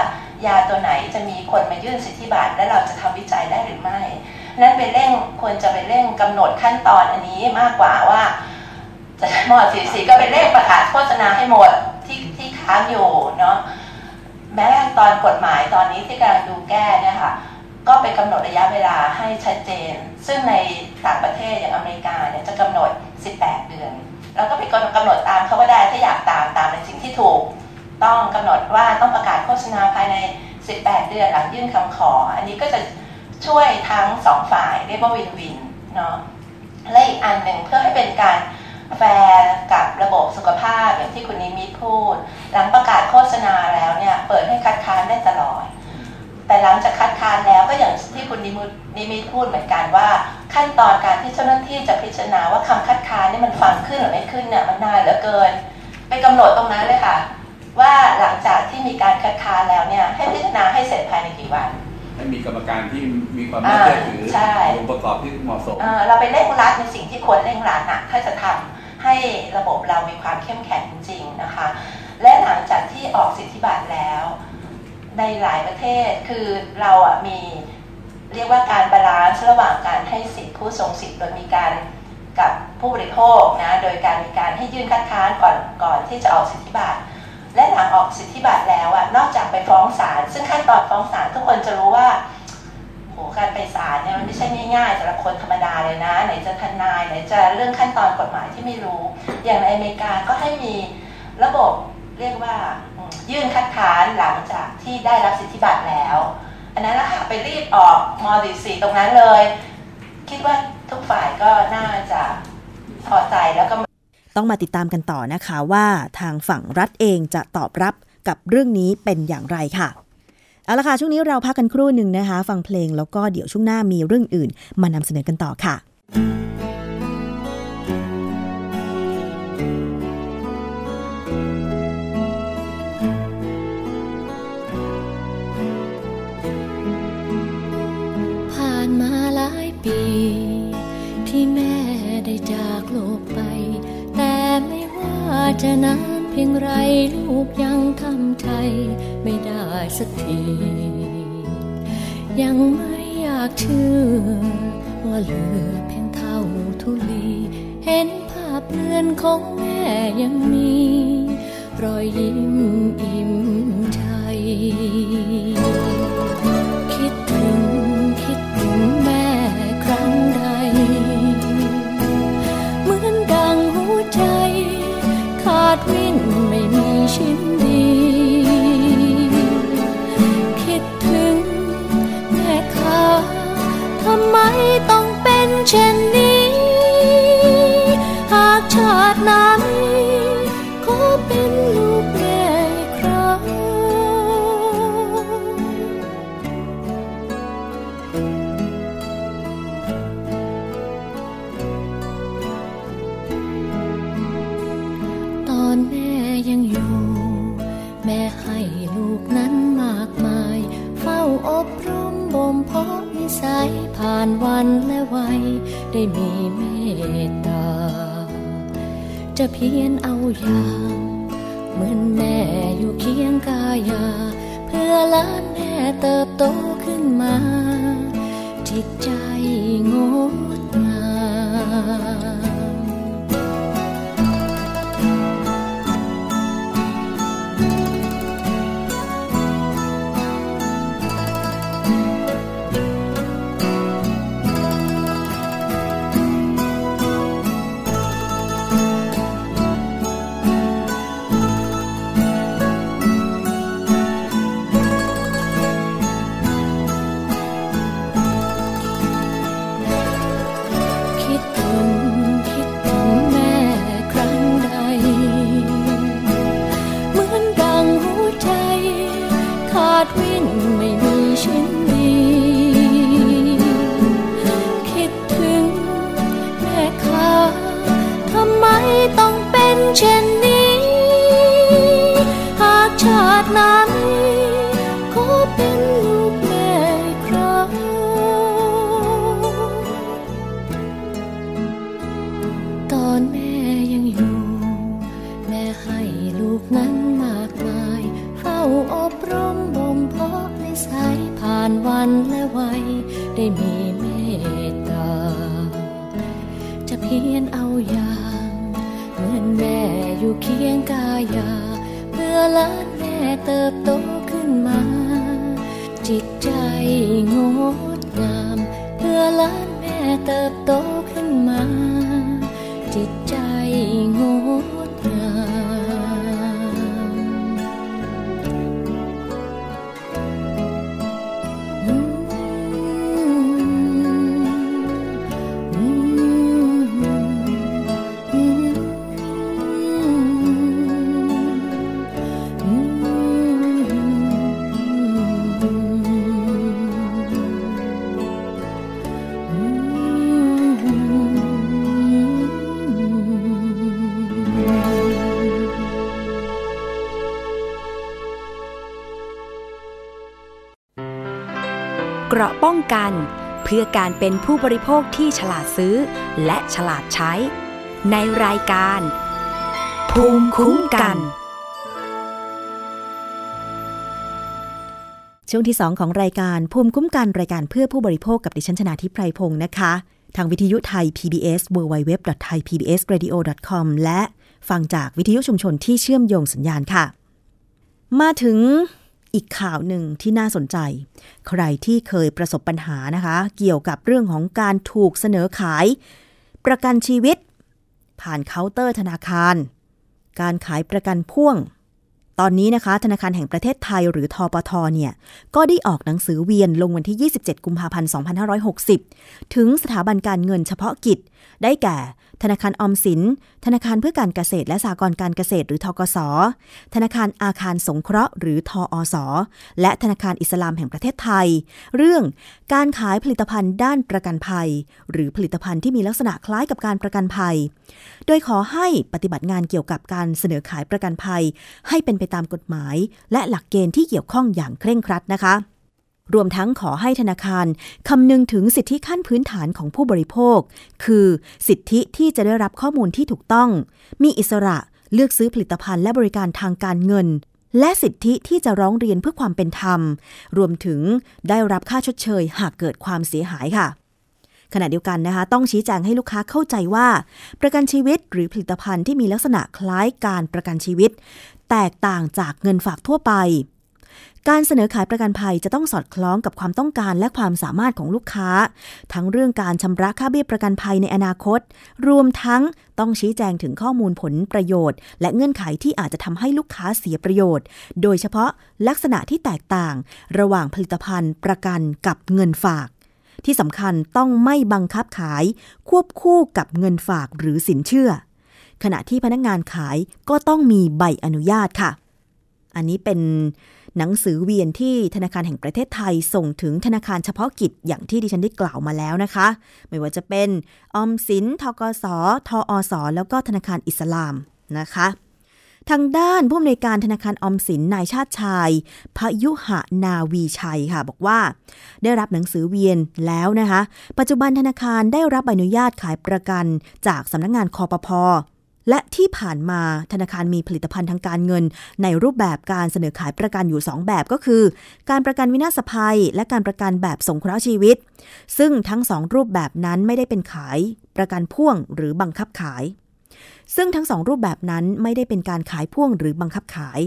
ยาตัวไหนจะมีคนมายื่นสิทธิบัตรและเราจะทำวิจัยได้หรือไม่ นั้นไปเร่งควรจะไปเร่งกำหนดขั้นตอนอันนี้มากกว่าว่า จะหมอสีสีก็ไปเร่งประกาศโฆษณาให้หมดที่ที่ค้างอยู่เนาะแม้ตอนกฎหมายตอนนี้ที่กำลังดูแก้เนี่ยค่ะ ก็ไปกำหนดระยะเวลาให้ชัดเจน ซึ่งในต่างประเทศอย่างอเมริกาเนี่ยจะกำหนด 18 เดือน แล้วก็ไปกำหนดตามเขาก็ได้ถ้าอยากตามตามในสิ่งที่ถูก ต้องกำหนดว่าต้องประกาศโฆษณาภายใน 18 เดือนหลังยื่นคำขอ อันนี้ก็จะช่วยทั้งสองฝ่ายเรียกว่าวินวินเนาะและอีกอันหนึ่งเพื่อให้เป็นการแฟร์กับระบบสุขภาพอย่างที่คุณนิมิตพูด หลังประกาศโฆษณาแล้วเนี่ยเปิดให้คัดค้านได้ตลอด แต่หลังจากคัดค้านแล้วก็อย่างที่คุณนิมิตนิมิตพูดเหมือนกันว่า ขั้นตอนการที่เจ้าหน้าที่จะพิจารณาว่าคำคัดค้านนี่มันฟังขึ้นหรือไม่ขึ้นเนี่ยมันนานเหลือเกิน ไปกำหนดตรงนั้นเลยค่ะ ว่าหลังจากที่มีการคัดค้านแล้วเนี่ยให้พิจารณาให้เสร็จภายในกี่วันให้มีกรรมการที่มีความน่าเชื่อถือใช่องค์ประกอบที่เหมาะสมเอ่อเราไปเร่งรัดในสิ่งที่ควรเร่งรัดนะถ้าจะทำให้ระบบเรามีความเข้มแข็งจริงๆนะคะ และหลังจากที่ออกสิทธิบัตรแล้ว ในหลายประเทศคือเราอะมีเรียกว่าการ balance ระหว่างการให้สิทธิผู้ทรงสิทธิ์โดยมีการกับผู้บริโภคนะโดยการมีการให้ยื่นคัดค้านก่อนก่อนที่จะออกสิทธิบัตรและหลังออกสิทธิบัตรแล้วอะนอกจากไปฟ้องศาลซึ่งขั้นตอนฟ้องศาลทุกคนจะรู้ว่าโหการไปศาลเนี่ยมันไม่ใช่ง่ายๆสำหรับคนธรรมดาเลยนะ ไหนจะทนายไหนจะเรื่องขั้นตอนกฎหมายที่ไม่รู้ อย่างในอเมริกาก็ให้มีระบบเรียกว่า ยื่นคัดค้านหลังจากที่ได้รับสิทธิบัตรแล้ว อันนั้นนะคะไปรีบออกม .44 ตรงนั้นเลย คิดว่าทุกฝ่ายก็น่าจะพอใจแล้วก็ต้องมาติดตามกันต่อนะคะว่าทางฝั่งรัฐเองจะตอบรับกับเรื่องนี้เป็นอย่างไรค่ะเอาละค่ะช่วงนี้เราพักกันครู่หนึ่งนะคะ ฟังเพลงแล้วก็เดี๋ยวช่วงหน้ามีเรื่องอื่น มานำเสนอกันต่อค่ะ ปี ที่แม่ได้จากโลกไป แต่ไม่ว่าจะนานเพียงไรลูกยังทำใจไม่ได้สักที ยังไม่อยากเชื่อ ว่าเหลือเพียงเท่าทุลี เห็นภาพเลือนของแม่ยังมี รอยยิ้มอิ่มใจ ขาดวินไม่มีชิ้นดี คิดถึงแม่ค้าทำไมต้องเป็นเช่นนี้ ได้มีเมตตา จะเพียรเอาอย่างเหมือนแม่อยู่เคียงกายา เพื่อล้านแม่เติบโตขึ้นมา จิตใจงดงาม กัน เพื่อการเป็นผู้บริโภคที่ฉลาดซื้อ และฉลาดใช้ ในรายการ ภูมิคุ้มกัน ช่วงที่ 2 ของรายการภูมิคุ้มกันรายการเพื่อผู้บริโภคกับดิฉันชนาทิพไพรพงศ์นะคะ ทางวิทยุไทย PBS www.thaipbsradio.com และฟังจากวิทยุชุมชนที่เชื่อมโยงสัญญาณค่ะ มาถึง อีกข่าวหนึ่งที่น่าสนใจ ใครที่เคยประสบปัญหานะคะ เกี่ยวกับเรื่องของการถูกเสนอขาย ประกันชีวิต ผ่านเคาน์เตอร์ธนาคาร การขายประกันพ่วง ตอนนี้นะคะ ธนาคารแห่งประเทศไทยหรือธปท.เนี่ย ก็ได้ออกหนังสือเวียนลงวันที่ 27 กุมภาพันธ์ 2560 ถึงสถาบันการเงินเฉพาะกิจ ได้แก่ ธนาคารออมสิน ธนาคารเพื่อการเกษตรและสหกรณ์การเกษตรหรือทกส ธนาคารอาคารสงเคราะห์ หรือทออส และธนาคารอิสลามแห่งประเทศไทย เรื่องการขายผลิตภัณฑ์ด้านประกันภัย หรือผลิตภัณฑ์ที่มีลักษณะคล้ายกับการประกันภัย โดยขอให้ปฏิบัติงานเกี่ยวกับการเสนอขายประกันภัย ให้เป็นไปตามกฎหมาย และหลักเกณฑ์ที่เกี่ยวข้องอย่างเคร่งครัดนะคะ รวมทั้งขอให้ธนาคารคำนึงถึงสิทธิขั้นพื้นฐานของผู้บริโภค คือสิทธิที่จะได้รับข้อมูลที่ถูกต้อง มีอิสระเลือกซื้อผลิตภัณฑ์และบริการทางการเงิน และสิทธิที่จะร้องเรียนเพื่อความเป็นธรรม รวมถึงได้รับค่าชดเชย หากเกิดความเสียหายค่ะ ขณะเดียวกันนะคะ ต้องชี้แจงให้ลูกค้าเข้าใจว่า ประกันชีวิตหรือผลิตภัณฑ์ที่มีลักษณะคล้ายการประกันชีวิต แตกต่างจากเงินฝากทั่วไป การเสนอขายประกันภัยจะต้องสอดคล้องกับความต้องการและความสามารถของลูกค้า ทั้งเรื่องการชำระค่าเบี้ยประกันภัยในอนาคต รวมทั้งต้องชี้แจงถึงข้อมูลผลประโยชน์ และเงื่อนไขที่อาจจะทำให้ลูกค้าเสียประโยชน์ โดยเฉพาะลักษณะที่แตกต่าง ระหว่างผลิตภัณฑ์ ประกันกับเงินฝาก ที่สำคัญต้องไม่บังคับขาย ควบคู่กับเงินฝากหรือสินเชื่อ ขณะที่พนักงานขายก็ต้องมีใบอนุญาตค่ะ อันนี้เป็น หนังสือเวียนที่ธนาคารแห่งประเทศไทยส่งถึงธนาคารเฉพาะกิจอย่างที่ดิฉันได้กล่าวมาแล้วนะคะ ไม่ว่าจะเป็นออมสินทกสทอสแล้วก็ธนาคารอิสลามนะคะทางด้านผู้อำนวยการธนาคารออมสินนายชาติชาย พยุหนาวีชัยค่ะ บอกว่า ได้รับหนังสือเวียนแล้วนะคะ ปัจจุบันธนาคารได้รับใบอนุญาตขายประกัน จากสำนักงงานคอปพ และที่ผ่านมาธนาคารมีผลิตภัณฑ์ทางการเงิน ในรูปแบบการเสนอขายประกันอยู่ 2 แบบก็คือ การประกันวินาศภัย และการประกันแบบสงเคราะห์ชีวิต ซึ่งทั้งสองรูปแบบนั้นไม่ได้เป็นขาย ประกันพ่วงหรือบังคับขาย ซึ่งทั้งสองรูปแบบนั้นไม่ได้เป็นการขายพ่วงหรือบังคับขาย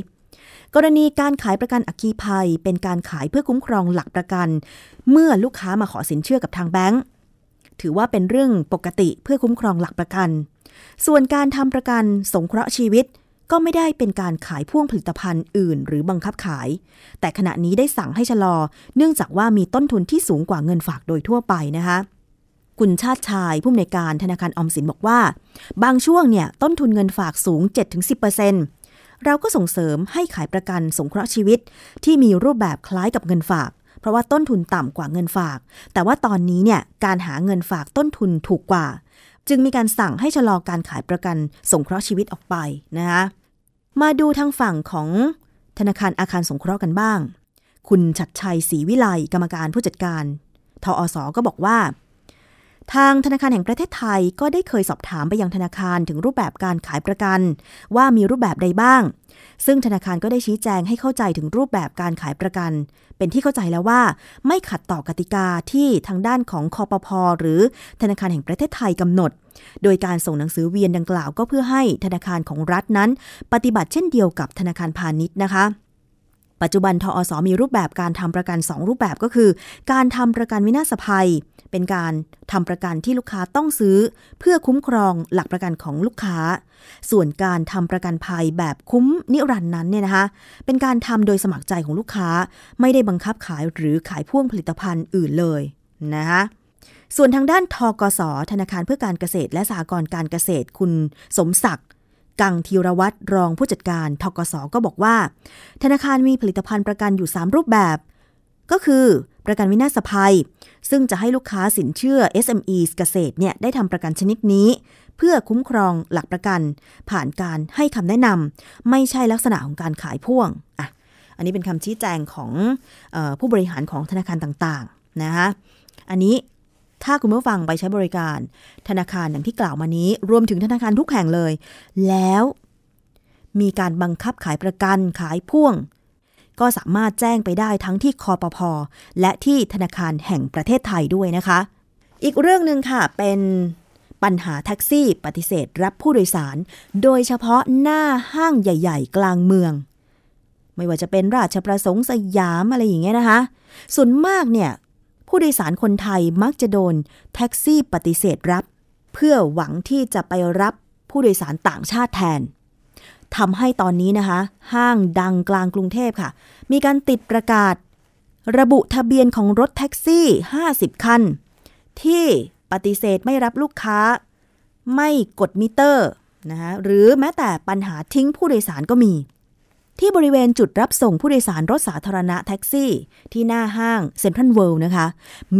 กรณีการขายประกันอัคคีภัย เป็นการขายเพื่อคุ้มครองหลักประกัน เมื่อลูกค้ามาขอสินเชื่อกับทางแบงก์ถือว่าเป็นเรื่องปกติเพื่อคุ้มครองหลักประกัน ส่วนการทำประกันสงเคราะห์ชีวิต ก็ไม่ได้เป็นการขายพ่วงผลิตภัณฑ์อื่น หรือบังคับขาย แต่ขณะนี้ได้สั่งให้ชะลอ เนื่องจากว่ามีต้นทุนที่สูงกว่าเงินฝากโดยทั่วไปนะคะคุณชาติชายผู้อำนวยการธนาคารออมสินบอกว่า บางช่วงเนี่ยต้นทุนเงินฝากสูง 7-10%เราก็ส่งเสริมให้ขายประกันสงเคราะห์ชีวิต ที่มีรูปแบบคล้ายกับเงินฝาก เพราะว่าต้นทุนต่ำกว่าเงินฝาก แต่ว่าตอนนี้เนี่ยการหาเงินฝากต้นทุนถูกกว่า จึงมีการสั่งให้ชะลอการขายประกันสงเคราะห์ชีวิตออกไปนะคะมาดูทางฝั่งของธนาคารอาคารสงเคราะห์กันบ้าง คุณชัดชัยศรีวิไลกรรมการผู้จัดการทออสก็บอกว่า ทางธนาคารแห่งประเทศไทยก็ได้เคยสอบถามไปยังธนาคารถึงรูปแบบการขายประกัน ว่ามีรูปแบบใดบ้าง ซึ่งธนาคารก็ได้ชี้แจงให้เข้าใจถึงรูปแบบการขายประกัน เป็นที่เข้าใจแล้วว่า ไม่ขัดต่อกติกาที่ทางด้านของคอปพอหรือธนาคารแห่งประเทศไทยกำหนด โดยการส่งหนังสือเวียนดังกล่าวก็เพื่อให้ธนาคารของรัฐนั้น ปฏิบัติเช่นเดียวกับธนาคารพาณิชย์นะคะ ปัจจุบันทอสมีรูปแบบการทำประกัน 2 รูปแบบก็คือ การทำประกันวินาศภัย เป็นการทำประกันที่ลูกค้าต้องซื้อ เพื่อคุ้มครองหลักประกันของลูกค้า ส่วนการทำประกันภัยแบบคุ้มนิรันดร์นั้นเนี่ยนะคะ เป็นการทำโดยสมัครใจของลูกค้า ไม่ได้บังคับขายหรือขายพ่วงผลิตภัณฑ์อื่นเลยนะคะส่วนทางด้านทกสธนาคารเพื่อการเกษตรและสหกรณ์การเกษตรคุณสมศักดิ์ กังธีรวัตรรองผู้จัดการทกสก็บอกว่า ธนาคารมีผลิตภัณฑ์ประกันอยู่ 3 รูปแบบ ก็คือประกันวินาศภัย ซึ่งจะให้ลูกค้าสินเชื่อ SME เกษตรเนี่ยได้ทำประกันชนิดนี้ เพื่อคุ้มครองหลักประกัน ผ่านการให้คำแนะนำไม่ใช่ลักษณะของการขายพ่วงอะอันนี้เป็นคำชี้แจงของออผู้บริหารของธนาคารต่างๆนะคะอันนี้ ถ้าคุณผู้ฟังไปใช้บริการ ธนาคารอย่างที่กล่าวมานี้ รวมถึงธนาคารทุกแห่งเลย แล้วมีการบังคับขายประกันขายพ่วง ก็สามารถแจ้งไปได้ทั้งที่คอปพอและที่ธนาคารแห่งประเทศไทยด้วยนะคะ อีกเรื่องหนึ่งค่ะเป็นปัญหาแท็กซี่ปฏิเสธรับผู้โดยสาร โดยเฉพาะหน้าห้างใหญ่ ๆ กลางเมือง ไม่ว่าจะเป็นราชประสงค์สยามอะไรอย่างเงี้ยนะคะ ส่วนมากเนี่ย ผู้โดยสารคนไทยมักจะโดนแท็กซี่ปฏิเสธรับ เพื่อหวังที่จะไปรับผู้โดยสารต่างชาติแทนทำให้ตอนนี้นะคะ ห้างดังกลางกรุงเทพค่ะ มีการติดประกาศ ระบุทะเบียนของรถแท็กซี่ 50 คัน ที่ปฏิเสธไม่รับลูกค้า ไม่กดมิเตอร์นะคะหรือแม้แต่ปัญหาทิ้งผู้โดยสารก็มี ที่บริเวณจุดรับส่งผู้โดยสารรถสาธารณะแท็กซี่ ที่หน้าห้างเซ็นทรัลเวิลด์นะคะ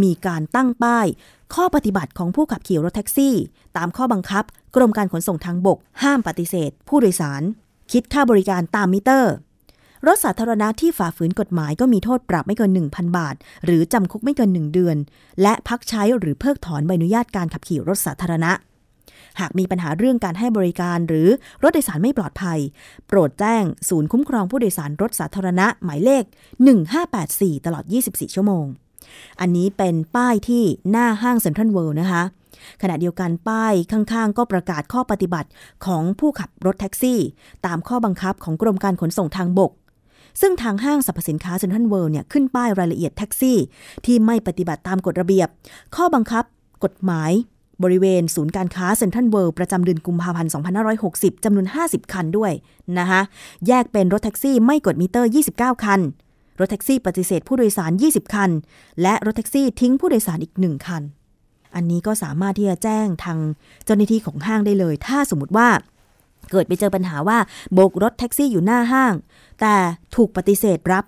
มีการตั้งป้าย ข้อปฏิบัติของผู้ขับขี่รถแท็กซี่ ตามข้อบังคับ กรมการขนส่งทางบก ห้ามปฏิเสธ ผู้โดยสาร คิดค่าบริการตามมิเตอร์ รถสาธารณะที่ฝ่าฝืนกฎหมายก็มีโทษปรับไม่เกิน 1,000 บาท หรือจำคุกไม่เกิน 1 เดือน และพักใช้หรือเพิกถอนใบอนุญาตการขับขี่รถสาธารณะ หากมีปัญหาเรื่องการให้บริการหรือรถโดยสารไม่ปลอดภัย โปรดแจ้งศูนย์คุ้มครองผู้โดยสารรถสาธารณะหมายเลข 1584 ตลอด 24 ชั่วโมง อันนี้เป็นป้ายที่หน้าห้างเซ็นทรัลเวิลด์นะคะขณะเดียวกันป้ายข้างๆ ก็ประกาศข้อปฏิบัติของผู้ขับรถแท็กซี่ ตามข้อบังคับของกรมการขนส่งทางบก ซึ่งทางห้างสรรพสินค้าเซ็นทรัลเวิลด์เนี่ยขึ้นป้ายรายละเอียดแท็กซี่ ที่ไม่ปฏิบัติตามกฎระเบียบ ข้อบังคับ กฎหมาย บริเวณศูนย์การค้าเซ็นทรัลเวิลด์ประจำเดือนกุมภาพันธ์ 2560 จำนวน 50 คันด้วยนะคะแยกเป็นรถแท็กซี่ไม่กดมิเตอร์ 29 คัน รถแท็กซี่ปฏิเสธผู้โดยสาร 20 คัน และรถแท็กซี่ทิ้งผู้โดยสารอีก 1 คัน อันนี้ก็สามารถที่จะแจ้งทางเจ้าหน้าที่ของห้างได้เลย ถ้าสมมติว่าเกิดไปเจอปัญหาว่าโบกรถแท็กซี่อยู่หน้าห้าง แต่ถูกปฏิเสธรับ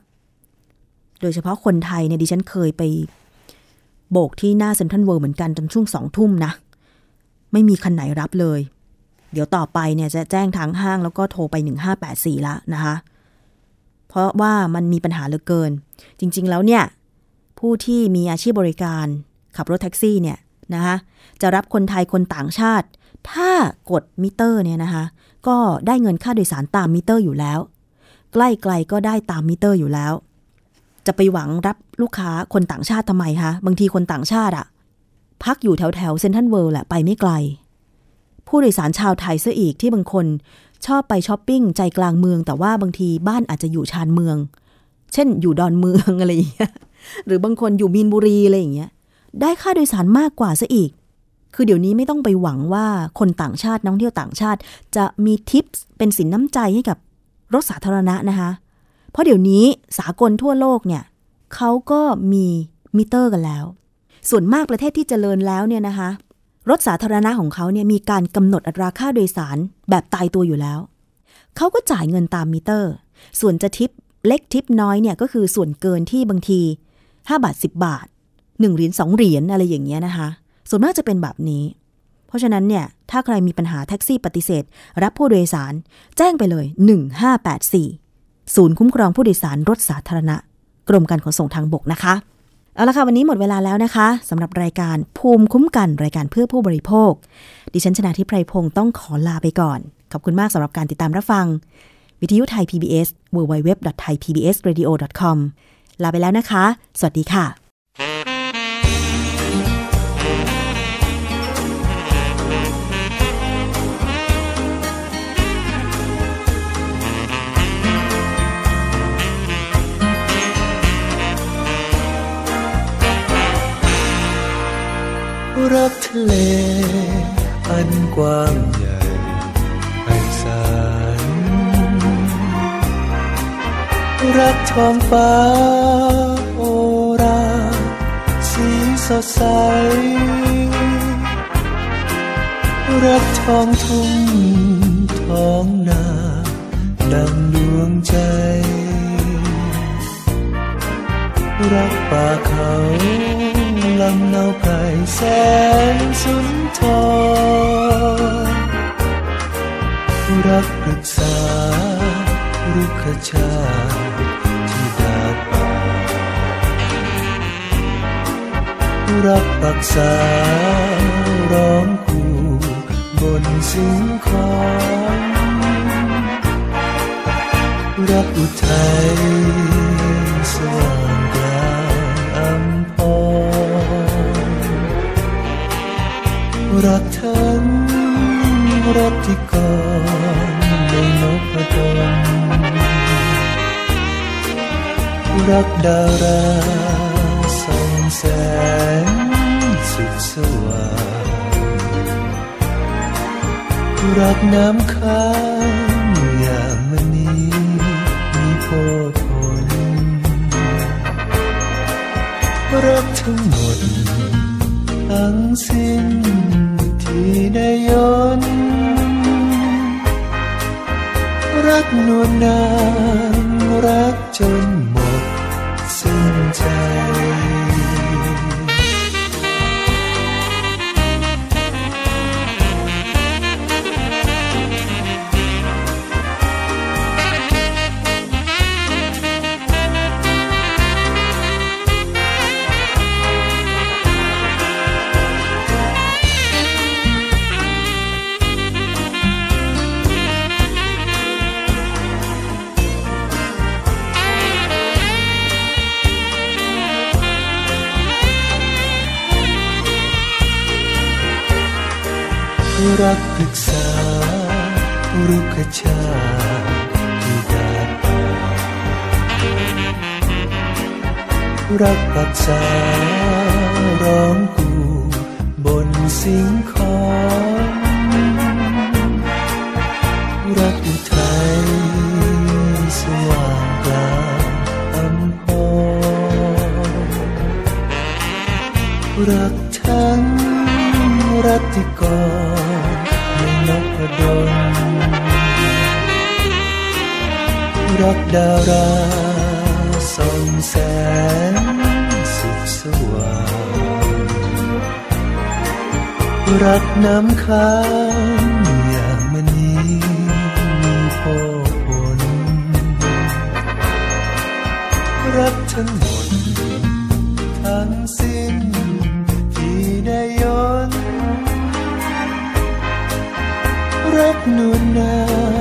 โดยเฉพาะคนไทยเนี่ยดิฉันเคยไป โบกที่หน้าเซ็นทรัลเวิลด์เหมือนกันจนช่วงสองทุ่มนะ ไม่มีคันไหนรับเลย เดี๋ยวต่อไปเนี่ยจะแจ้งทางห้างแล้วก็โทรไป 1584 ละนะคะ เพราะว่ามันมีปัญหาเหลือเกิน จริง ๆ แล้วเนี่ย ผู้ที่มีอาชีพบริการขับรถแท็กซี่เนี่ยนะคะจะรับคนไทยคนต่างชาติ ถ้ากดมิเตอร์เนี่ยนะคะก็ได้เงินค่าโดยสารตามมิเตอร์อยู่แล้ว ใกล้ๆก็ได้ตามมิเตอร์อยู่แล้ว จะไปหวังรับลูกค้าคนต่างชาติทำไมคะ บางทีคนต่างชาติอะพักอยู่แถวแถวเซ็นทรัลเวิลด์แหละไปไม่ไกล ผู้โดยสารชาวไทยซะอีกที่บางคนชอบไปช้อปปิ้งใจกลางเมือง แต่ว่าบางทีบ้านอาจจะอยู่ชานเมือง เช่น อยู่ดอนเมืองอะไรอย่างเงี้ยหรือบางคนอยู่มีนบุรีอะไรอย่างเงี้ยได้ค่าโดยสารมากกว่าซะอีก คือเดี๋ยวนี้ไม่ต้องไปหวังว่าคนต่างชาตินักท่องเที่ยวต่างชาติ จะมีทิปเป็นสินน้ำใจให้กับรถสาธารณะนะคะ เพราะเดี๋ยวนี้สากลทั่วโลกเนี่ยเขาก็มีมิเตอร์กันแล้ว ส่วนมากประเทศที่เจริญแล้วเนี่ยนะคะ รถสาธารณะของเขาเนี่ยมีการกำหนดอัตราค่าโดยสารแบบตายตัวอยู่แล้ว เขาก็จ่ายเงินตามมิเตอร์ ส่วนจะทิปเล็กทิปน้อยเนี่ยก็คือส่วนเกินที่บางที 5 บาท 10 บาท 1 เหรียญ2เหรียญอะไรอย่างเงี้ยนะคะ ส่วนมากจะเป็นแบบนี้ เพราะฉะนั้นเนี่ยถ้าใครมีปัญหาแท็กซี่ปฏิเสธ รับผู้โดยสาร แจ้งไปเลย 1584 ศูนย์คุ้มครองผู้โดยสารรถสาธารณะ กรมการขนส่งทางบกนะคะ เอาละค่ะ วันนี้หมดเวลาแล้วนะคะสำหรับรายการภูมิคุ้มกันรายการเพื่อผู้บริโภค ดิฉันชนะทิพไพรพงศ์ต้องขอลาไปก่อน ขอบคุณมากสำหรับการติดตามรับฟัง วิทยุไทย PBS www.thaipbsradio.com ลาไปแล้วนะคะ สวัสดีค่ะ รักทะเล อันกว้างใหญ่ไพศาลรักท้องฟ้าโอรา สีสดใส รักท้องทุ่งท้องนาดังดวงใจ รักป่าเขา ลำเนาไพรแสนสุนทรรักปรึกษารุกขชาติที่ดาดป่ารักปักษาร้องคู่บนสิ่งของรักอุทัยสว่างก รักที่ก่อนในนพดลรักดาราส่องแสงสุขสว่างรักน้ำค้างอย่างมณีมีโพผลรักทั้งหมดทั้งสิ้น ยนรักนวลนานรัก รักปรึกษารุกชาที่ดาดป่ารักปักษาร้องกูบนสิ่งของรักอุทัยสว่างกลางอัมพรรักทั้งรักที่ก่อ รักดาราส่องแสงสุขสว่างรักน้ำค้างอย่างมณีมีโพผล รักทั้งหมดทั้งสิ้นที่ได้ยนต์รักนวลนา